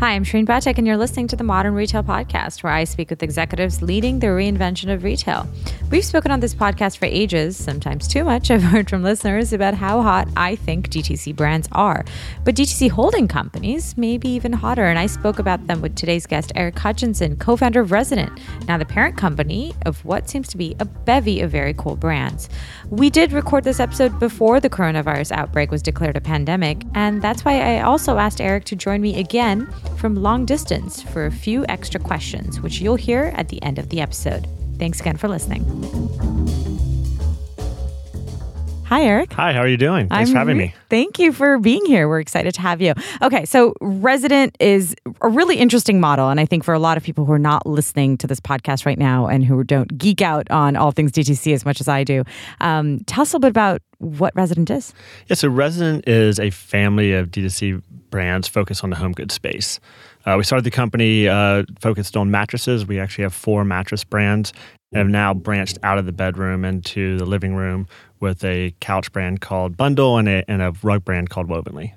Hi, I'm Shareen Pathak, and you're listening to the Modern Retail Podcast, where I speak with executives leading the reinvention of retail. We've spoken on this podcast for ages, sometimes too much. I've heard from listeners about how hot I think DTC brands are. But DTC holding companies may be even hotter, and I spoke about them with today's guest, Eric Hutchinson, co founder of Resident, now the parent company of what seems to be a bevy of very cool brands. We did record this episode before the coronavirus outbreak was declared a pandemic, and that's why I also asked Eric to join me again from long distance for a few extra questions, which you'll hear at the end of the episode. Thanks again for listening. Hi, Eric. Hi, how are you doing? Thanks I'm for having me. Thank you for being here. We're excited to have you. Okay, so Resident is a really interesting model. And I think for a lot of people who are not listening to this podcast right now and who don't geek out on all things DTC as much as I do, um, tell us a little bit about what Resident is. Yeah, so Resident is a family of D2C brands focused on the home goods space. Uh, we started the company uh, focused on mattresses. We actually have four mattress brands and have now branched out of the bedroom into the living room with a couch brand called Bundle and a, and a rug brand called Wovenly.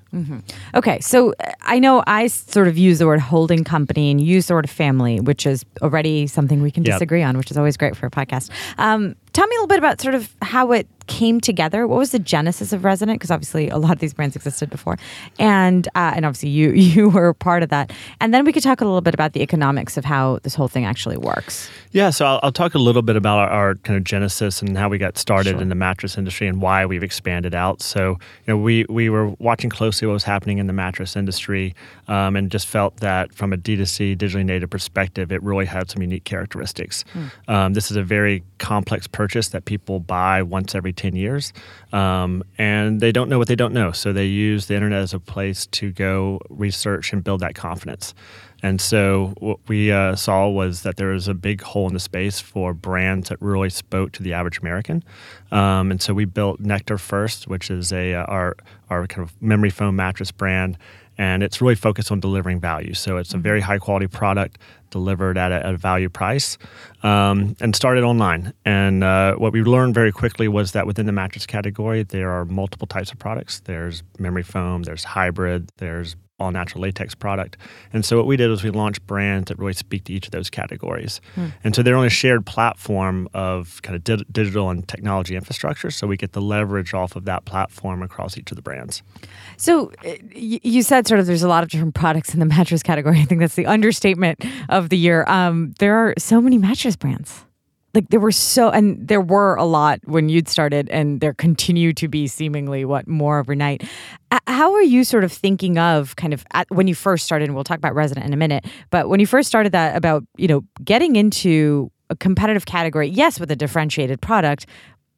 Okay, so uh, I know I sort of use the word holding company and use the word family, which is already something we can Yep. disagree on, which is always great for a podcast. Um, tell me a little bit about sort of how it came together. What was the genesis of Resident? Because obviously a lot of these brands existed before, and uh, and obviously you you were part of that. And then we could talk a little bit about the economics of how this whole thing actually works. Yeah, so I'll, I'll talk a little bit about our, our kind of genesis and how we got started Sure. in the mattress industry and why we've expanded out. So, you know, we we were watching closely what was happening in the mattress industry, um, and just felt that from a D2C digitally native perspective, it really had some unique characteristics. Um, this is a very complex purchase that people buy once every ten years, um, and they don't know what they don't know. So they use the internet as a place to go research and build that confidence. And so what we uh, saw was that there was a big hole in the space for brands that really spoke to the average American. Um, and so we built Nectar first, which is a uh, our our kind of memory foam mattress brand, and it's really focused on delivering value. So it's a very high quality product delivered at a, at a value price, um, and started online. And uh, what we learned very quickly was that within the mattress category, there are multiple types of products. There's memory foam, there's hybrid, there's all natural latex product. And so what we did was we launched brands that really speak to each of those categories. And so they're on a shared platform of kind of di- digital and technology infrastructure. So we get the leverage off of that platform across each of the brands. So uh, y- you said sort of there's a lot of different products in the mattress category. I think that's the understatement of the year. Um, there are so many mattress brands. Like there were so, and there were a lot when you'd started, and there continue to be seemingly what more overnight. How are you sort of thinking of kind of at, when you first started? And we'll talk about Resident in a minute. But when you first started that, about you know getting into a competitive category, yes, with a differentiated product,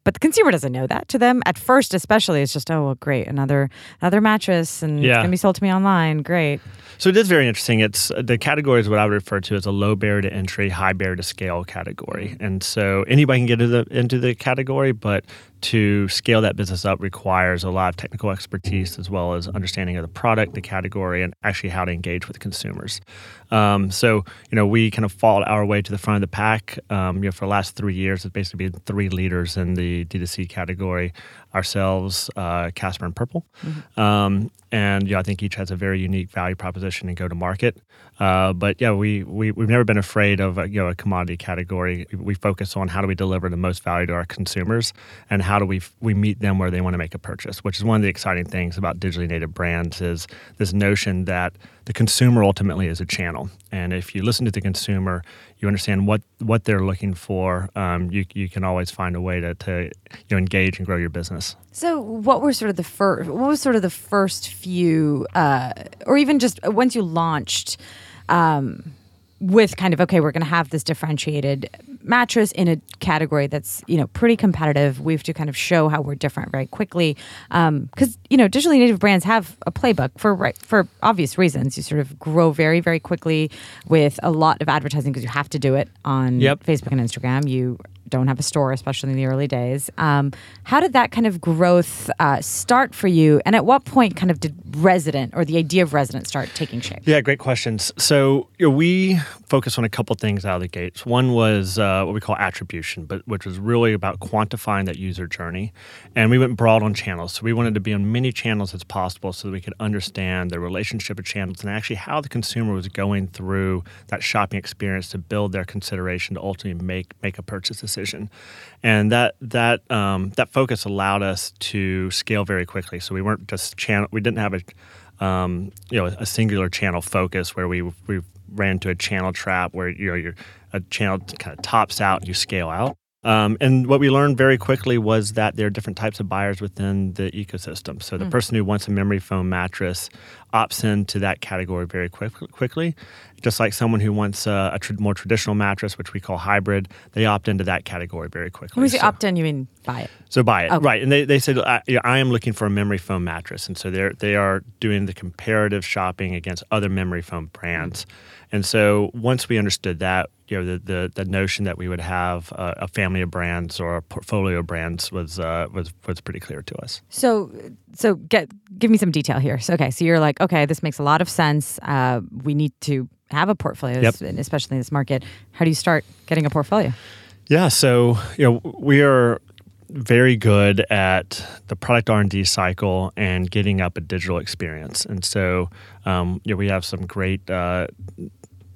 but the consumer doesn't know that to them at first especially it's just oh well great another another mattress and it's gonna be sold to me online great So it is very interesting. It's the category is what I would refer to as a low barrier to entry, high barrier to scale category. And so anybody can get into the, into the category, but to scale that business up requires a lot of technical expertise as well as understanding of the product, the category, and actually how to engage with consumers. Um, so you know we kind of fought our way to the front of the pack. Um, you know for the last three years, it's basically been three leaders in the D2C category: ourselves, uh, Casper, and Purple. Um, and you know, I think each has a very unique value proposition and go to market. Uh, but yeah, we, we we've never been afraid of a, you know a commodity category. We, we focus on how do we deliver the most value to our consumers, and how do we f- we meet them where they want to make a purchase. Which is one of the exciting things about digitally native brands is this notion that the consumer ultimately is a channel, and if you listen to the consumer, you understand what what they're looking for. Um, you you can always find a way to to you know engage and grow your business. So what were sort of the first what was sort of the first few uh, or even just once you launched um, with kind of okay we're going to have this differentiated mattress in a category that's you know pretty competitive. We have to kind of show how we're different very quickly. Because you know digitally native brands have a playbook for right for obvious reasons. You sort of grow very very quickly with a lot of advertising because you have to do it on Yep. facebook and instagram. You don't have a store, especially in the early days. Um, how did that kind of growth uh, start for you? And at what point kind of did resident or the idea of resident start taking shape? Yeah, great questions. So you know, we focus on a couple things out of the gates. One was uh, what we call attribution, but which was really about quantifying that user journey. And we went broad on channels. So we wanted to be on many channels as possible so that we could understand the relationship of channels and actually how the consumer was going through that shopping experience to build their consideration to ultimately make make a purchase decision. And that that um, that focus allowed us to scale very quickly. So we weren't just channel. We didn't have a um, you know a singular channel focus where we we ran into a channel trap where you know you're a channel kind of tops out and you scale out. Um, and what we learned very quickly was that there are different types of buyers within the ecosystem. So the mm. person who wants a memory foam mattress opts into that category very quick, quickly. Just like someone who wants a, a tr- more traditional mattress, which we call hybrid, they opt into that category very quickly. When you say so, opt in, you mean buy it? So buy it, okay. right? And they, they said, I, I, am looking for a memory foam mattress, and so they're they are doing the comparative shopping against other memory foam brands. And so once we understood that, you know, the the, the notion that we would have a, a family of brands or a portfolio of brands was uh, was was pretty clear to us. So so get give me some detail here. So okay, so you're like, okay, this makes a lot of sense. Uh, we need to have a portfolio, yep. especially in this market. How do you start getting a portfolio? Yeah, so you know we are very good at the product R&D cycle and getting up a digital experience. And so, um, you know, we have some great uh,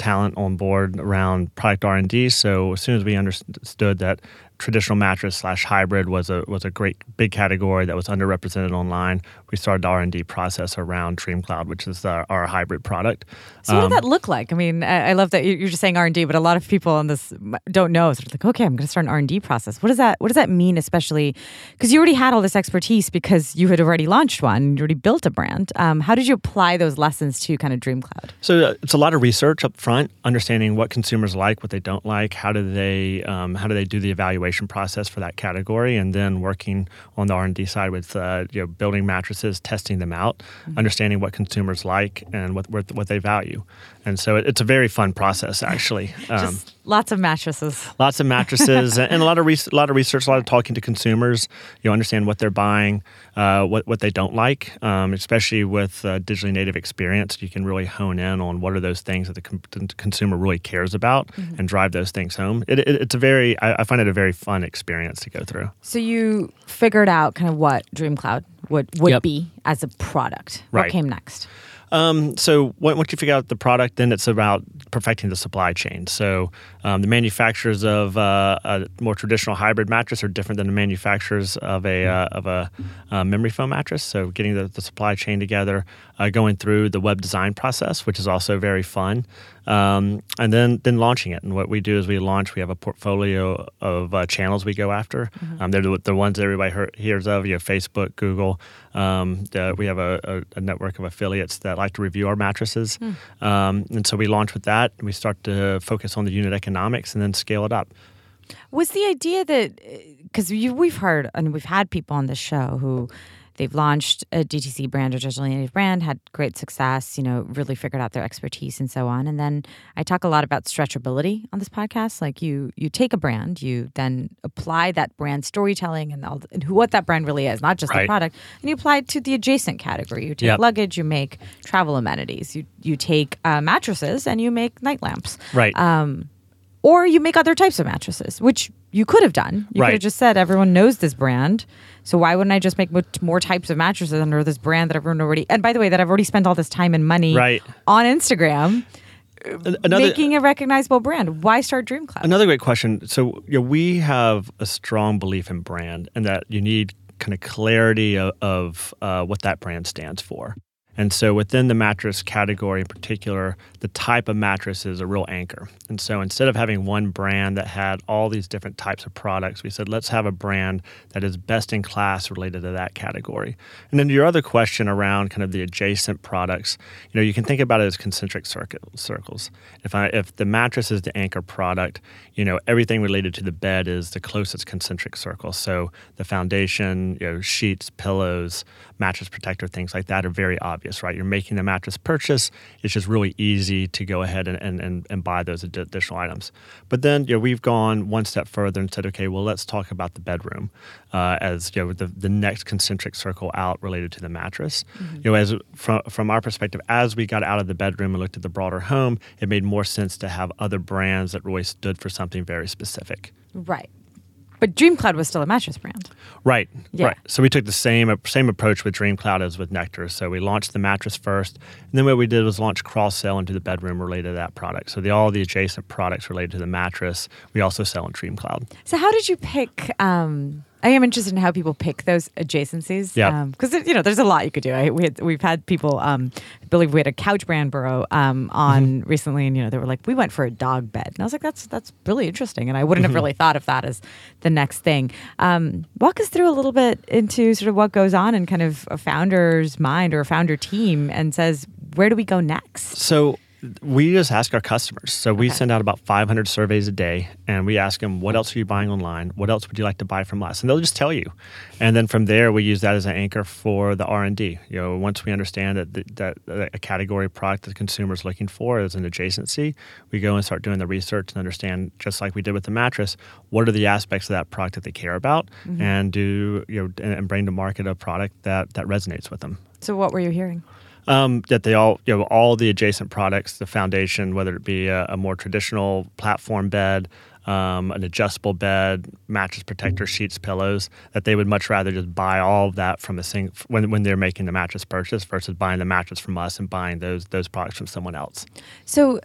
talent on board around product R&D. So as soon as we understood that traditional mattress slash hybrid was a was a great big category that was underrepresented online. We started the R and D process around DreamCloud, which is our, our hybrid product. So what um, did that look like? I mean, I, love that you're just saying R and D, but a lot of people on this don't know. So like, okay, I'm going to start an R and D process. What does that What does that mean, especially because you already had all this expertise because you had already launched one, you already built a brand. Um, how did you apply those lessons to kind of DreamCloud? So uh, it's a lot of research up front, understanding what consumers like, what they don't like, how do they um, how do they do the evaluation process for that category, and then working on the R and D side with uh, you know building mattresses, testing them out, mm-hmm. understanding what consumers like and what what they value, and so it, it's a very fun process actually. Um, lots of mattresses. Lots of mattresses, and a lot of re- a lot of research, a lot of talking to consumers. You understand what they're buying, uh, what what they don't like, um, especially with uh, digitally native experience. You can really hone in on what are those things that the, com- the consumer really cares about, mm-hmm. and drive those things home. It, it, it's a very I, I find it a very fun experience to go through. So you figured out kind of what DreamCloud would would yep. be as a product. Right. What came next? Um, so once you figure out the product, then it's about perfecting the supply chain. So um, the manufacturers of uh, a more traditional hybrid mattress are different than the manufacturers of a uh, of a uh, memory foam mattress. So getting the, the supply chain together, uh, going through the web design process, which is also very fun, um, and then then launching it. And what we do is we launch. We have a portfolio of uh, channels we go after. Mm-hmm. Um, they're the, the, ones that everybody heard, hears of. You have Facebook, Google. Um, the, we have a, a, a, network of affiliates that like to review our mattresses, mm. and so we launch with that. We start to focus on the unit economics and then scale it up. Was the idea that because we've heard and we've had people on the show who They've launched a DTC brand or digitally native brand, had great success, you know, really figured out their expertise and so on. And then I talk a lot about stretchability on this podcast. Like you you take a brand, you then apply that brand storytelling and, all, and what that brand really is, not just right. the product, and you apply it to the adjacent category. You take yep. luggage, you make travel amenities. You you take uh, mattresses and you make night lamps. Right. Um, or you make other types of mattresses, which you could have done. You right. could have just said everyone knows this brand, so why wouldn't I just make more types of mattresses under this brand that everyone already? And by the way, that I've already spent all this time and money right. on Instagram. Another, making a recognizable brand. Why start Dream DreamCloud? Another great question. So you know, we have a strong belief in brand, and that you need kind of clarity of, of uh, what that brand stands for. And so within the mattress category in particular, the type of mattress is a real anchor. And so instead of having one brand that had all these different types of products, we said let's have a brand that is best in class related to that category. And then your other question around kind of the adjacent products, you know, you can think about it as concentric circles. If I if the mattress is the anchor product, you know, everything related to the bed is the closest concentric circle. So the foundation, you know, sheets, pillows, mattress protector, things like that are very obvious right? You're making the mattress purchase. It's just really easy to go ahead and, and, and, and buy those additional items. But then you know, we've gone one step further and said, okay, well, let's talk about the bedroom uh, as you know, the, the next concentric circle out related to the mattress. Mm-hmm. You know, as from, from our perspective, as we got out of the bedroom and looked at the broader home, it made more sense to have other brands that really stood for something very specific. Right. But DreamCloud was still a mattress brand. Right. Yeah. Right. So we took the same same approach with DreamCloud as with Nectar. So we launched the mattress first, and then what we did was launch cross sell into the bedroom related to that product. So the, all the adjacent products related to the mattress, we also sell in DreamCloud. So how did you pick? Um, I am interested in how people pick those adjacencies. Yeah. Because um, you know, there's a lot you could do. I, we had, we've had people. Um, I believe we had a couch brand burrow um, on mm-hmm. recently, and you know, they were like, we went for a dog bed, and I was like, that's that's really interesting, and I wouldn't mm-hmm. have really thought of that as the next thing. Um, walk us through a little bit into sort of what goes on in kind of a founder's mind or a founder team, and says, where do we go next? So we just ask our customers. So we okay. send out about 500 surveys a day, and we ask them, "What else are you buying online? What else would you like to buy from us?" And they'll just tell you. And then from there, we use that as an anchor for the R and D. You know, once we understand that the, that a category product that the consumer is looking for is an adjacency, we go and start doing the research and understand, just like we did with the mattress, what are the aspects of that product that they care about, mm-hmm. and do you know, and bring to market a product that that resonates with them. So, what were you hearing? Um, that they all, you know, all the adjacent products, the foundation, whether it be a, a more traditional platform bed, um, an adjustable bed, mattress protector, sheets, pillows, that they would much rather just buy all of that from a single when, when they're making the mattress purchase versus buying the mattress from us and buying those those products from someone else. So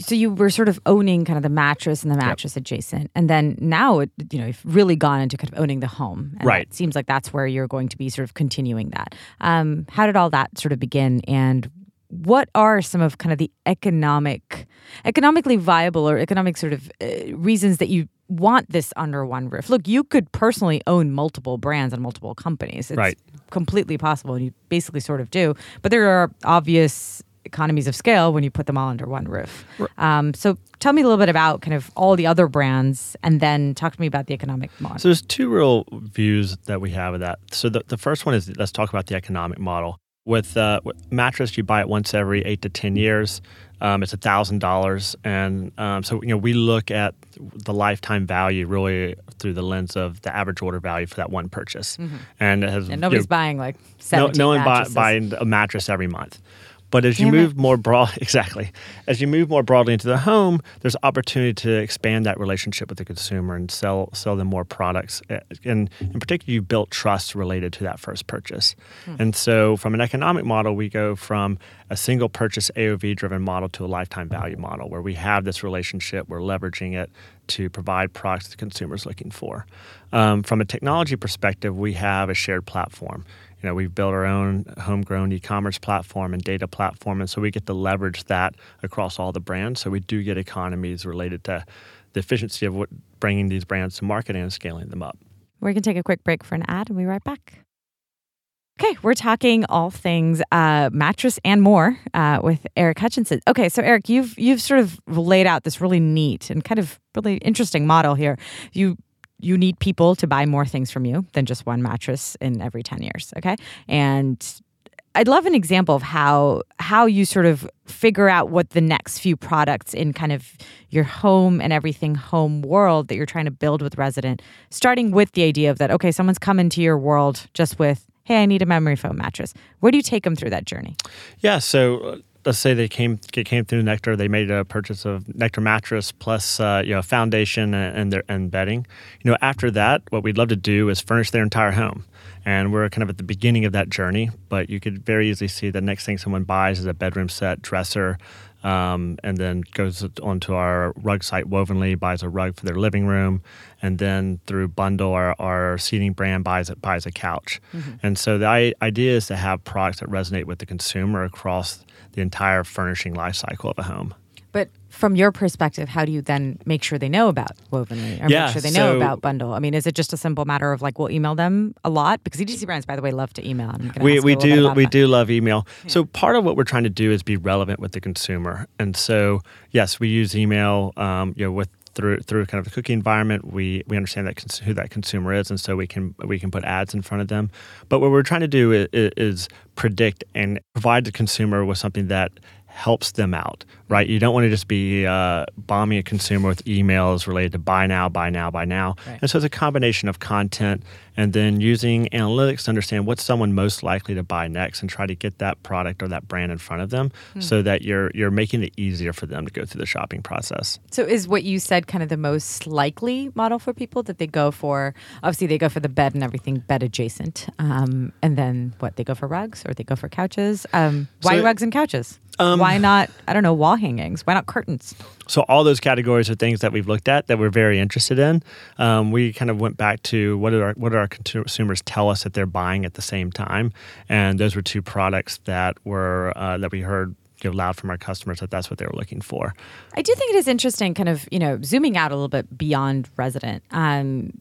so you were sort of owning kind of the mattress and the mattress yep. adjacent, and then now it, you know you've really gone into kind of owning the home. And right. It seems like that's where you're going to be sort of continuing that. Um, how did all that sort of begin, and what are some of kind of the economic, economically viable or economic sort of uh, reasons that you want this under one roof? Look, you could personally own multiple brands and multiple companies. It's right. completely possible, and you basically sort of do. But there are obvious economies of scale when you put them all under one roof. Um, so tell me a little bit about kind of all the other brands and then talk to me about the economic model. So there's two real views that we have of that. So the, the first one is let's talk about the economic model. With, uh, with mattress, you buy it once every eight to 10 years. Um, it's thousand dollars, and um, so you know we look at the lifetime value really through the lens of the average order value for that one purchase, mm-hmm. and it has and nobody's you know, buying like no, no one buy, buying a mattress every month. But as you move more broad, exactly, as you move more broadly into the home, there's opportunity to expand that relationship with the consumer and sell sell them more products. And in particular, you built trust related to that first purchase. Hmm. And so, from an economic model, we go from a single purchase AOV driven model to a lifetime value model, where we have this relationship, we're leveraging it to provide products the consumer's looking for. Um, from a technology perspective, we have a shared platform you know, we've built our own homegrown e-commerce platform and data platform, and so we get to leverage that across all the brands. So we do get economies related to the efficiency of what, bringing these brands to market and scaling them up. We're going to take a quick break for an ad, and we'll be right back. Okay, we're talking all things uh, mattress and more uh, with Eric Hutchinson. Okay, so Eric, you've you've sort of laid out this really neat and kind of really interesting model here. You you need people to buy more things from you than just one mattress in every 10 years okay? And i'd love an example of how how you sort of figure out what the next few products in kind of your home and everything home world that you're trying to build with resident starting with the idea of that okay someone's come into your world just with hey i need a memory foam mattress. Where do you take them through that journey? Yeah so uh, let's say they came came through Nectar, they made a purchase of Nectar mattress plus uh, you know foundation and their and bedding. You know, after that, what we'd love to do is furnish their entire home, and we're kind of at the beginning of that journey. But you could very easily see the next thing someone buys is a bedroom set, dresser. Um, and then goes onto our rug site, Wovenly, buys a rug for their living room, and then through Bundle, our, our seating brand buys a buys a couch. Mm-hmm. And so the idea is to have products that resonate with the consumer across the entire furnishing life cycle of a home. But from your perspective, how do you then make sure they know about Wovenly or yeah, make sure they so, know about Bundle? I mean, is it just a simple matter of like we'll email them a lot because DTC brands, by the way, love to email. we we do we that. do love email. Yeah. So part of what we're trying to do is be relevant with the consumer, and so yes, we use email. Um, you know, with through through kind of the cookie environment. We we understand that cons- who that consumer is, and so we can we can put ads in front of them. But what we're trying to do is, is predict and provide the consumer with something that helps them out, right? You don't want to just be uh, bombing a consumer with emails related to buy now, buy now, buy now. Right. And so it's a combination of content and then using analytics to understand what's someone most likely to buy next and try to get that product or that brand in front of them hmm. so that you're you're making it easier for them to go through the shopping process. So is what you said kind of the most likely model for people that they go for? Obviously, they go for the bed and everything bed adjacent, um, and then what they go for rugs or they go for couches. Um, why so, rugs and couches? Um, Why not, I don't know, wall hangings? Why not curtains? So, all those categories are things that we've looked at that we're very interested in. Um, we kind of went back to what did, our, what did our consumers tell us that they're buying at the same time? And those were two products that were uh, that we heard loud from our customers that that's what they were looking for. I do think it is interesting, kind of, you know, zooming out a little bit beyond resident. Um,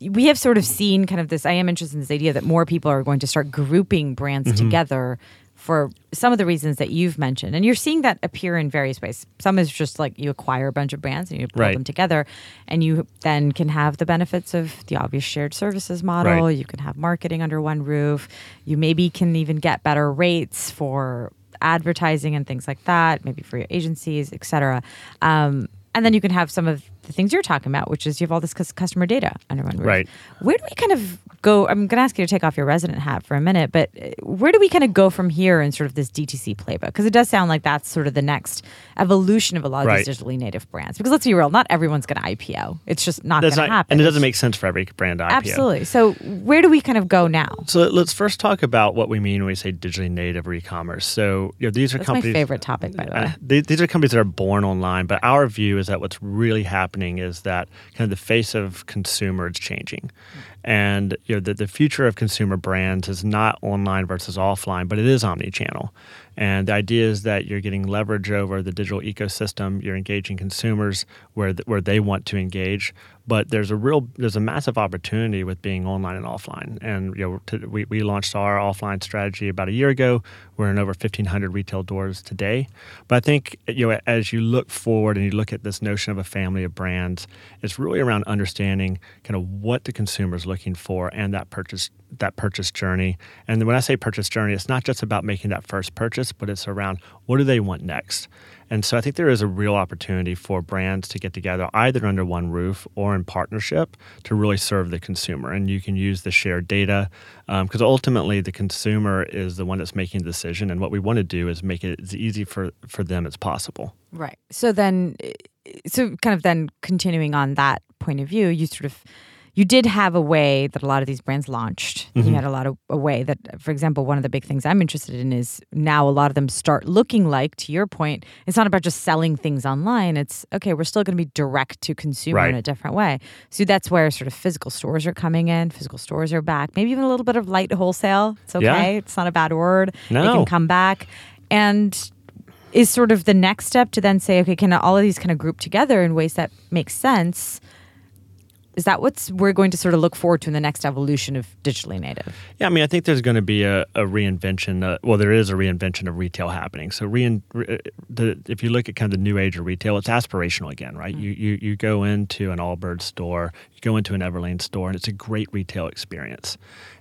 we have sort of seen kind of this. I am interested in this idea that more people are going to start grouping brands mm-hmm. together for some of the reasons that you've mentioned. And you're seeing that appear in various ways. Some is just like you acquire a bunch of brands and you pull right. them together, and you then can have the benefits of the obvious shared services model. Right. You can have marketing under one roof. You maybe can even get better rates for advertising and things like that, maybe for your agencies, et cetera. Um, and then you can have some of the things you're talking about, which is you have all this customer data under one roof. Right. Where do we kind of go? I'm going to ask you to take off your resident hat for a minute, but uh, where do we kind of go from here in sort of this DTC playbook? Because it does sound like that's sort of the next evolution of a lot of right. these digitally native brands. Because let's be real, not everyone's going to IPO. It's just not going to happen. And it doesn't make sense for every brand to IPO. Absolutely. So where do we kind of go now? So let's first talk about what we mean when we say digitally native or e-commerce. So you know, these are that's companies. my favorite topic, by the way. Uh, these are companies that are born online, but our view is that what's really happening is that kind of the face of consumer is changing. And you know, the, the future of consumer brands is not online versus offline, but it is omni-channel. And the idea is that you're getting leverage over the digital ecosystem. You're engaging consumers where th- where they want to engage. But there's a real there's a massive opportunity with being online and offline. And you know, to, we we launched our offline strategy about a year ago. We're in over 1,500 retail doors today. But I think you know as you look forward and you look at this notion of a family of brands, it's really around understanding kind of what the consumer is looking for and that purchase that purchase journey. And when I say purchase journey, it's not just about making that first purchase, but it's around what do they want next. And so I think there is a real opportunity for brands to get together either under one roof or in partnership to really serve the consumer. And you can use the shared data because um, ultimately the consumer is the one that's making the decision. And what we want to do is make it as easy for, for them as possible. Right. So then, so kind of then continuing on that point of view, you sort of you did have a way that a lot of these brands launched. Mm-hmm. You had a lot of a way that, for example, one of the big things I'm interested in is now a lot of them start looking like, to your point, it's not about just selling things online. It's okay, we're still going to be direct to consumer right. in a different way. So that's where sort of physical stores are coming in. Physical stores are back. Maybe even a little bit of light wholesale. It's okay. Yeah. It's not a bad word. No. They can come back. And is sort of the next step to then say, okay, can all of these kind of group together in ways that make sense? Is that what we're going to sort of look forward to in the next evolution of digitally native? Yeah, I mean, I think there's going to be a, a reinvention. Uh, well, there is a reinvention of retail happening. So, re, uh, the, if you look at kind of the new age of retail, it's aspirational again, right? Mm-hmm. You, you you go into an Allbirds store, you go into an Everlane store, and it's a great retail experience.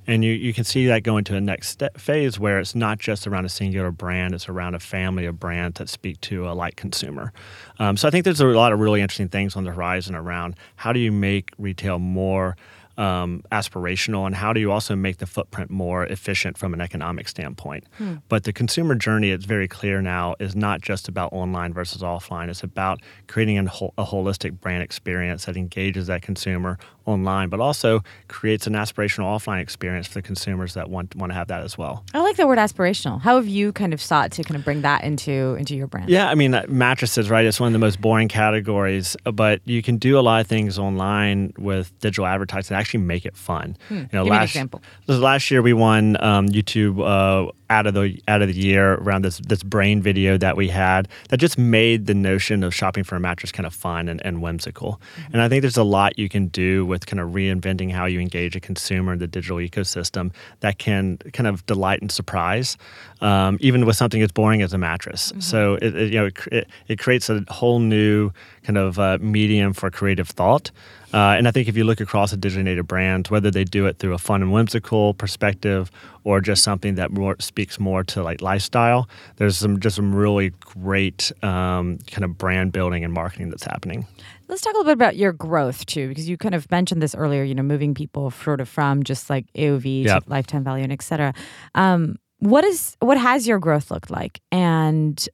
And you, you can see that going to a next step, phase where it's not just around a singular brand, it's around a family of brands that speak to a light consumer. Um, so I think there's a lot of really interesting things on the horizon around how do you make retail more um, aspirational and how do you also make the footprint more efficient from an economic standpoint hmm. but the consumer journey it's very clear now is not just about online versus offline it's about creating a, a holistic brand experience that engages that consumer online, but also creates an aspirational offline experience for the consumers that want want to have that as well. I like the word aspirational. How have you kind of sought to kind of bring that into into your brand? Yeah, I mean uh, mattresses, right? It's one of the most boring categories, but you can do a lot of things online with digital advertising actually make it fun. Hmm. You know, Give last, me an example. Last year we won um, YouTube. Uh, out of the out of the year around this this brain video that we had that just made the notion of shopping for a mattress kind of fun and, and whimsical. Mm-hmm. And I think there's a lot you can do with kind of reinventing how you engage a consumer in the digital ecosystem that can kind of delight and surprise, um, even with something as boring as a mattress. Mm-hmm. So it, it, you know it, it, creates a whole new kind of uh, medium for creative thought. Uh, and I think if you look across the digitally native brands, whether they do it through a fun and whimsical perspective or just something that more speaks more to like lifestyle, there's some just some really great um, kind of brand building and marketing that's happening. Let's talk a little bit about your growth too, because you kind of mentioned this earlier. You know, moving people sort of from just like AOV yep. to lifetime value and et cetera. Um, what is what has your growth looked like, and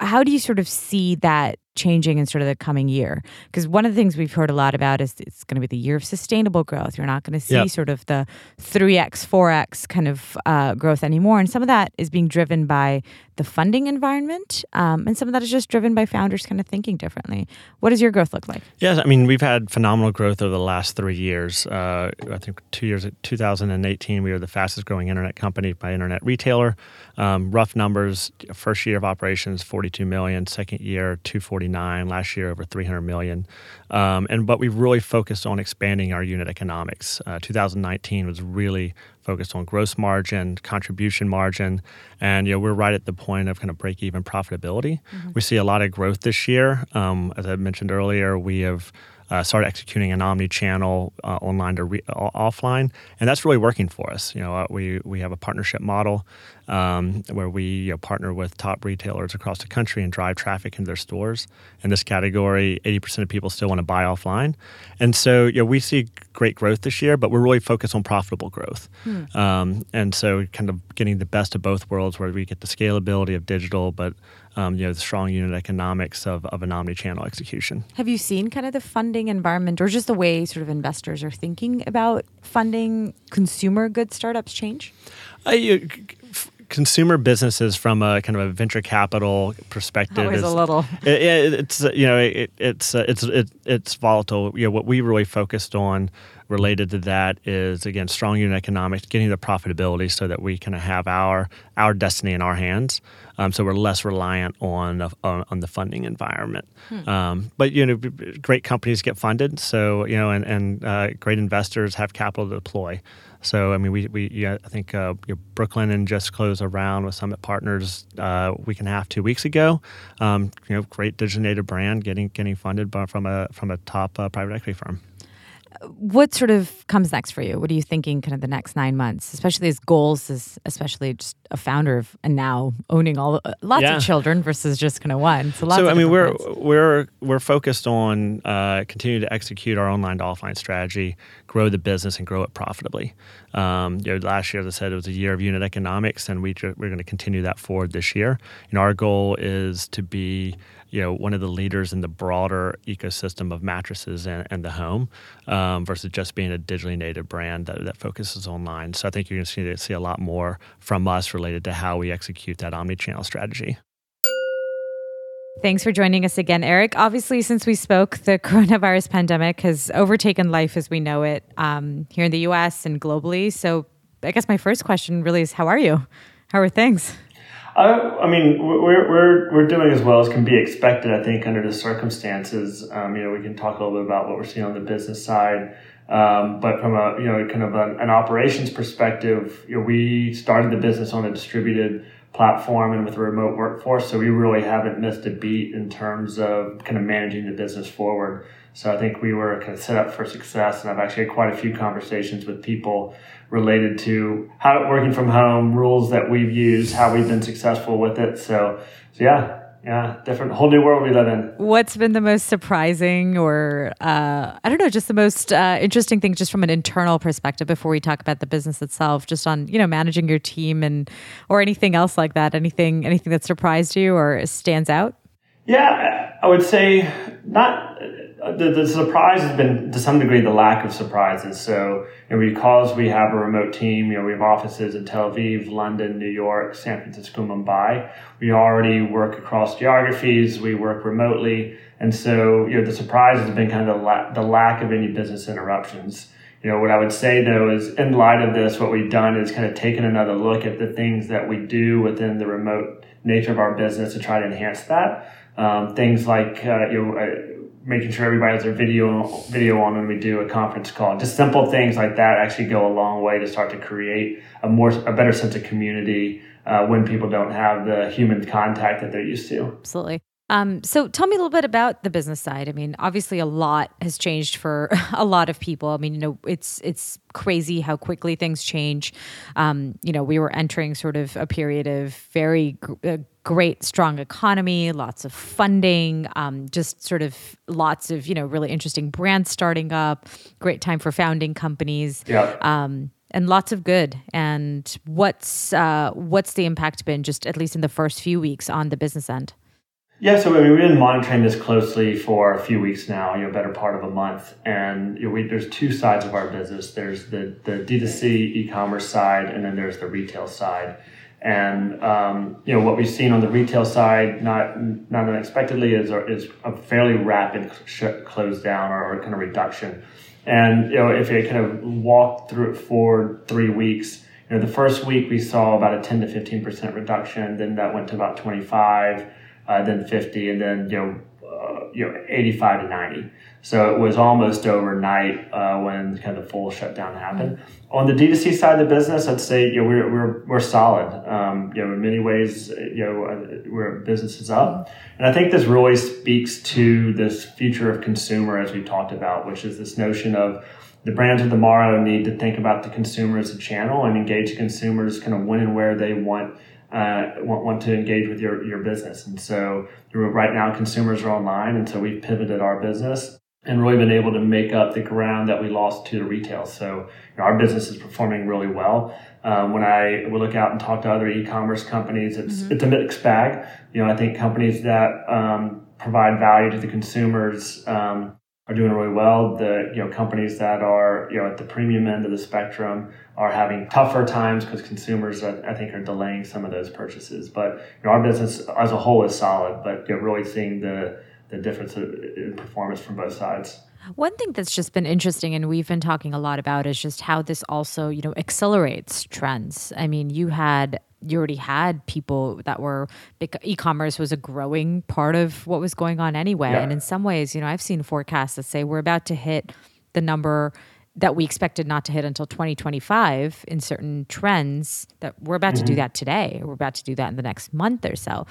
how do you sort of see that changing in sort of the coming year? Because one of the things we've heard a lot about is it's going to be the year of sustainable growth. You're not going to see yep. sort of the 3x, 4x kind of uh, growth anymore. And some of that is being driven by the funding environment. Um, and some of that is just driven by founders kind of thinking differently. What does your growth look like? Yes, I mean, we've had phenomenal growth over the last three years. Uh, I think two years, 2018, we were the fastest growing internet company by internet retailer. Um, rough numbers, first year of operations, 42 million, second year, 249 last year over 300 million um, and but we really focused on expanding our unit economics uh, 2019 was really focused on gross margin contribution margin and you know we're right at the point of kind of break even profitability mm-hmm. we see a lot of growth this year um, as i mentioned earlier we have uh, started executing an omni-channel uh, online to re- offline, and that's really working for us. You know, uh, we we have a partnership model um, where we you know, partner with top retailers across the country and drive traffic into their stores. In this category, 80% of people still want to buy offline, and so you know, we see great growth this year, but we're really focused on profitable growth. Hmm. Um, and so, kind of getting the best of both worlds, where we get the scalability of digital, but um, you know the strong unit economics of, of an omni-channel execution. Have you seen kind of the funding environment or just the way sort of investors are thinking about funding consumer good startups change? Uh, you, consumer businesses from a kind of a venture capital perspective Always is a little. It, it's you know it, it's it's it, it's volatile. You know what we really focused on related to that is again strong unit economics, getting the profitability so that we can have our our destiny in our hands. Um, so we're less reliant on on, on the funding environment. Hmm. Um, but you know, great companies get funded, so you know, and and uh, great investors have capital to deploy. So I mean, we we yeah, I think uh, you know, Brooklinen just closed a round with Summit Partners uh, week and a half, two weeks ago. Um, you know, great digitally brand getting getting funded by, from a from a top uh, private equity firm what sort of comes next for you? What are you thinking kind of the next nine months, especially as goals, as especially just a founder of and now owning all uh, lots yeah. of children versus just kind of one. So, so I mean, we're we're we're focused on uh, continue to execute our online to offline strategy, grow the business, and grow it profitably. Um, you know, last year, as I said, it was a year of unit economics, and we we're going to continue that forward this year. And our goal is to be you know one of the leaders in the broader ecosystem of mattresses and, and the home um, versus just being a digitally native brand that, that focuses online. So I think you're going to see, a lot more from us related to how we execute that omni-channel strategy. Thanks for joining us again, Eric. Obviously, since we spoke, the coronavirus pandemic has overtaken life as we know it um, here in the US and globally. So, I guess my first question really is how are you? How are things? Uh, I mean, we're, we're, we're doing as well as can be expected, I think, under the circumstances. Um, you know, we can talk a little bit about what we're seeing on the business side. Um, but from a, you know, kind of an, an operations perspective, you know, we started the business on a distributed platform and with a remote workforce. So we really haven't missed a beat in terms of kind of managing the business forward. So I think we were kind of set up for success. And I've actually had quite a few conversations with people related to how working from home, rules that we've used, how we've been successful with it. So, so yeah, yeah, different whole new world we live in. What's been the most surprising, or uh, I don't know, just the most uh, interesting thing, just from an internal perspective, before we talk about the business itself, just on you know managing your team and or anything else like that. Anything, anything that surprised you or stands out? Yeah, I would say not the, the surprise has been to some degree the lack of surprises. So, you know, because we have a remote team, you know, we have offices in Tel Aviv, London, New York, San Francisco, Mumbai. We already work across geographies. We work remotely. And so, you know, the surprise has been kind of the, la- the lack of any business interruptions. You know, what I would say though is in light of this, what we've done is kind of taken another look at the things that we do within the remote nature of our business to try to enhance that. Um, things like, uh, you know, uh, making sure everybody has their video video on when we do a conference call. Just simple things like that actually go a long way to start to create a more a better sense of community uh, when people don't have the human contact that they're used to. Absolutely. Um, so tell me a little bit about the business side. I mean, obviously a lot has changed for a lot of people. I mean, you know, it's it's crazy how quickly things change. Um, you know, we were entering sort of a period of very uh, great, strong economy, lots of funding, um, just sort of lots of you know really interesting brands starting up. Great time for founding companies. Yeah. Um, and lots of good. And what's uh, what's the impact been, just at least in the first few weeks on the business end? Yeah, so we've been monitoring this closely for a few weeks now, you know, better part of a month. And you know, we, there's two sides of our business. There's the, the D2C e-commerce side, and then there's the retail side. And um, you know what we've seen on the retail side, not not unexpectedly, is is a fairly rapid close down or, or kind of reduction. And you know, if you kind of walk through it for three weeks, you know, the first week we saw about a 10 to 15 percent reduction. Then that went to about 25 uh, then 50, and then you know, uh, you know, 85 to 90. So it was almost overnight uh, when kind of the full shutdown happened. Mm-hmm. On the D2C side of the business, I'd say you know we're we're, we're solid. Um, you know, in many ways, you know, uh, we're business is up, and I think this really speaks to this future of consumer as we talked about, which is this notion of the brands of tomorrow need to think about the consumer as a channel and engage consumers kind of when and where they want uh, want, want to engage with your, your business. And so right now consumers are online. And so we've pivoted our business and really been able to make up the ground that we lost to the retail. So you know, our business is performing really well. Um, when I would look out and talk to other e-commerce companies, it's, mm-hmm. it's a mixed bag. You know, I think companies that um, provide value to the consumers um, are doing really well. The you know companies that are you know at the premium end of the spectrum are having tougher times because consumers I, I think are delaying some of those purchases. But you know, our business as a whole is solid, but you're really seeing the the difference in performance from both sides. One thing that's just been interesting and we've been talking a lot about is just how this also, you know, accelerates trends. I mean, you had you already had people that were e-commerce was a growing part of what was going on anyway yeah. and in some ways you know i've seen forecasts that say we're about to hit the number that we expected not to hit until 2025 in certain trends that we're about mm-hmm. to do mm-hmm. that today we're about to do that in the next month or so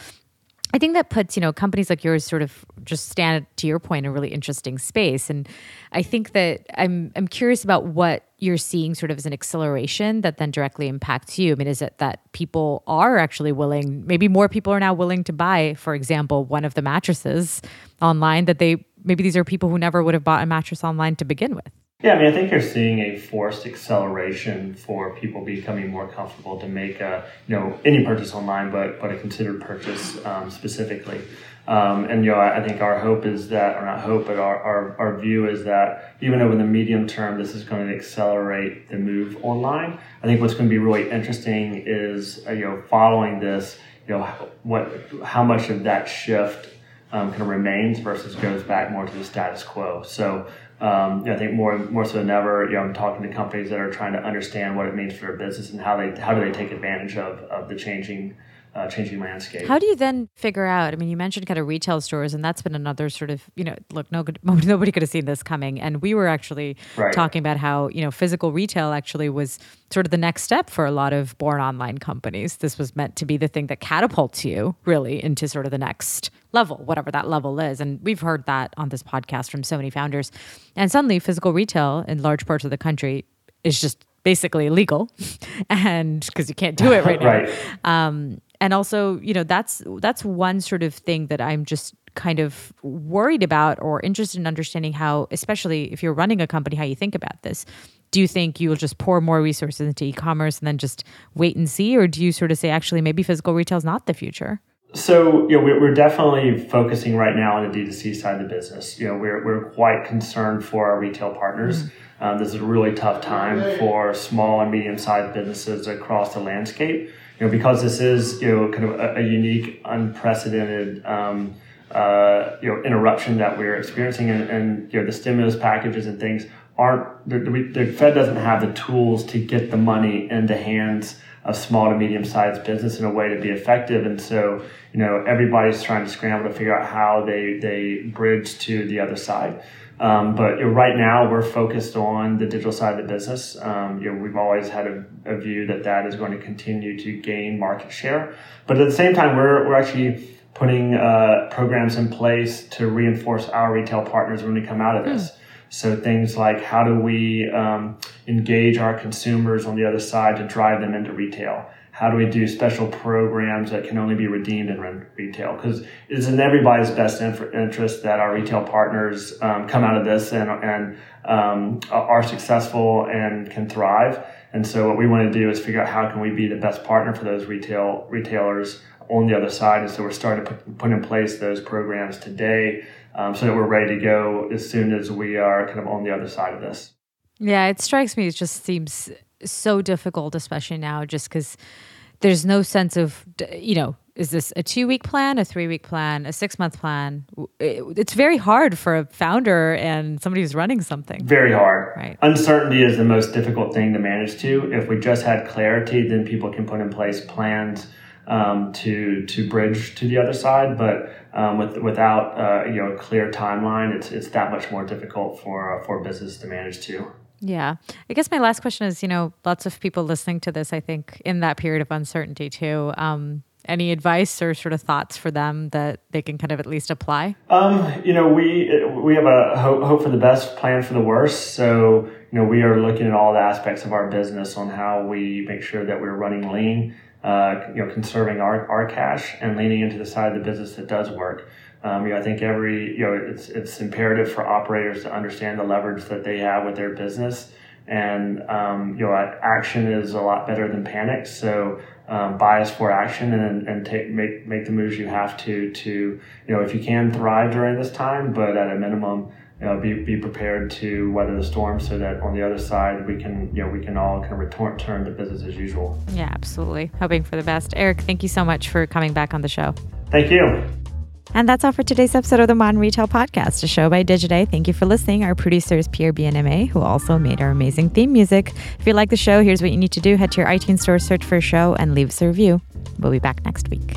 I think that puts, you know, companies like yours sort of just stand to your point in a really interesting space. And I think that I'm I'm curious about what you're seeing sort of as an acceleration that then directly impacts you. I mean, is it that people are actually willing, maybe more people are now willing to buy, for example, one of the mattresses online that they maybe these are people who never would have bought a mattress online to begin with? Yeah, I mean, I think you're seeing a forced acceleration for people becoming more comfortable to make a, you know, any purchase online, but but a considered purchase um, specifically. Um, and you know, I, I think our hope is that, or not hope, but our, our, our view is that even over the medium term, this is going to accelerate the move online. I think what's going to be really interesting is uh, you know following this, you know, what how much of that shift um, kind of remains versus goes back more to the status quo. So um, I think more more so than ever, you know, I'm talking to companies that are trying to understand what it means for their business and how they how do they take advantage of of the changing uh, changing landscape. How do you then figure out? I mean, you mentioned kind of retail stores, and that's been another sort of you know, look, no, nobody could have seen this coming, and we were actually right. talking about how you know physical retail actually was sort of the next step for a lot of born online companies. This was meant to be the thing that catapults you really into sort of the next level, whatever that level is, and we've heard that on this podcast from so many founders, and suddenly physical retail in large parts of the country is just basically illegal and because you can't do it right now right. Um, and also you know that's that's one sort of thing that i'm just kind of worried about or interested in understanding how especially if you're running a company how you think about this do you think you will just pour more resources into e-commerce and then just wait and see or do you sort of say actually maybe physical retail is not the future so you know we're definitely focusing right now on the D2C side of the business. You know we're we're quite concerned for our retail partners. Mm-hmm. Um, this is a really tough time for small and medium sized businesses across the landscape you know, because this is, you know, kind of a, a unique, unprecedented, um, uh, you know, interruption that we're experiencing and, and, you know, the stimulus packages and things aren't the, the Fed doesn't have the tools to get the money into hands of small to medium sized business in a way to be effective. And so, you know, everybody's trying to scramble to figure out how they they bridge to the other side. Um, but you know, right now, we're focused on the digital side of the business. Um, you know, we've always had a, a, view that that is going to continue to gain market share. But at the same time, we're, we're actually putting uh, programs in place to reinforce our retail partners when we come out of this. Mm. So things like how do we um, engage our consumers on the other side to drive them into retail? How do we do special programs that can only be redeemed in retail? Because it's in everybody's best interest that our retail partners um, come out of this and, and um, are successful and can thrive. And so what we want to do is figure out how can we be the best partner for those retail retailers on the other side. And so we're starting to put, put in place those programs today um, so that we're ready to go as soon as we are kind of on the other side of this. Yeah, it strikes me. It just seems so difficult, especially now, just because there's no sense of, you know, is this a two week plan, a three week plan, a six month plan? It's very hard for a founder and somebody who's running something. Very hard. Right. Uncertainty is the most difficult thing to manage to. If we just had clarity, then people can put in place plans um, to to bridge to the other side. But um, with, without uh, you know a clear timeline, it's it's that much more difficult for uh, for business to manage too. Yeah. I guess my last question is, you know, lots of people listening to this, I think, in that period of uncertainty too. Um, any advice or sort of thoughts for them that they can kind of at least apply? Um, you know, we we have a hope, hope for the best, plan for the worst. So, you know, we are looking at all the aspects of our business on how we make sure that we're running lean, uh, you know, conserving our, our cash and leaning into the side of the business that does work. Um, you know, I think every, you know, it's, it's imperative for operators to understand the leverage that they have with their business. And, um, you know, action is a lot better than panic. So, um, bias for action and, and take, make, make the moves you have to, to, you know, if you can thrive during this time, but at a minimum, you know, be, be prepared to weather the storm so that on the other side we can you know we can all kind of return turn to business as usual. Yeah, absolutely. Hoping for the best. Eric, thank you so much for coming back on the show. Thank you. And that's all for today's episode of the Modern Retail Podcast, a show by Digiday. Thank you for listening. Our producer is Pierre Bienaimé, who also made our amazing theme music. If you like the show, here's what you need to do head to your iTunes store, search for a show, and leave us a review. We'll be back next week.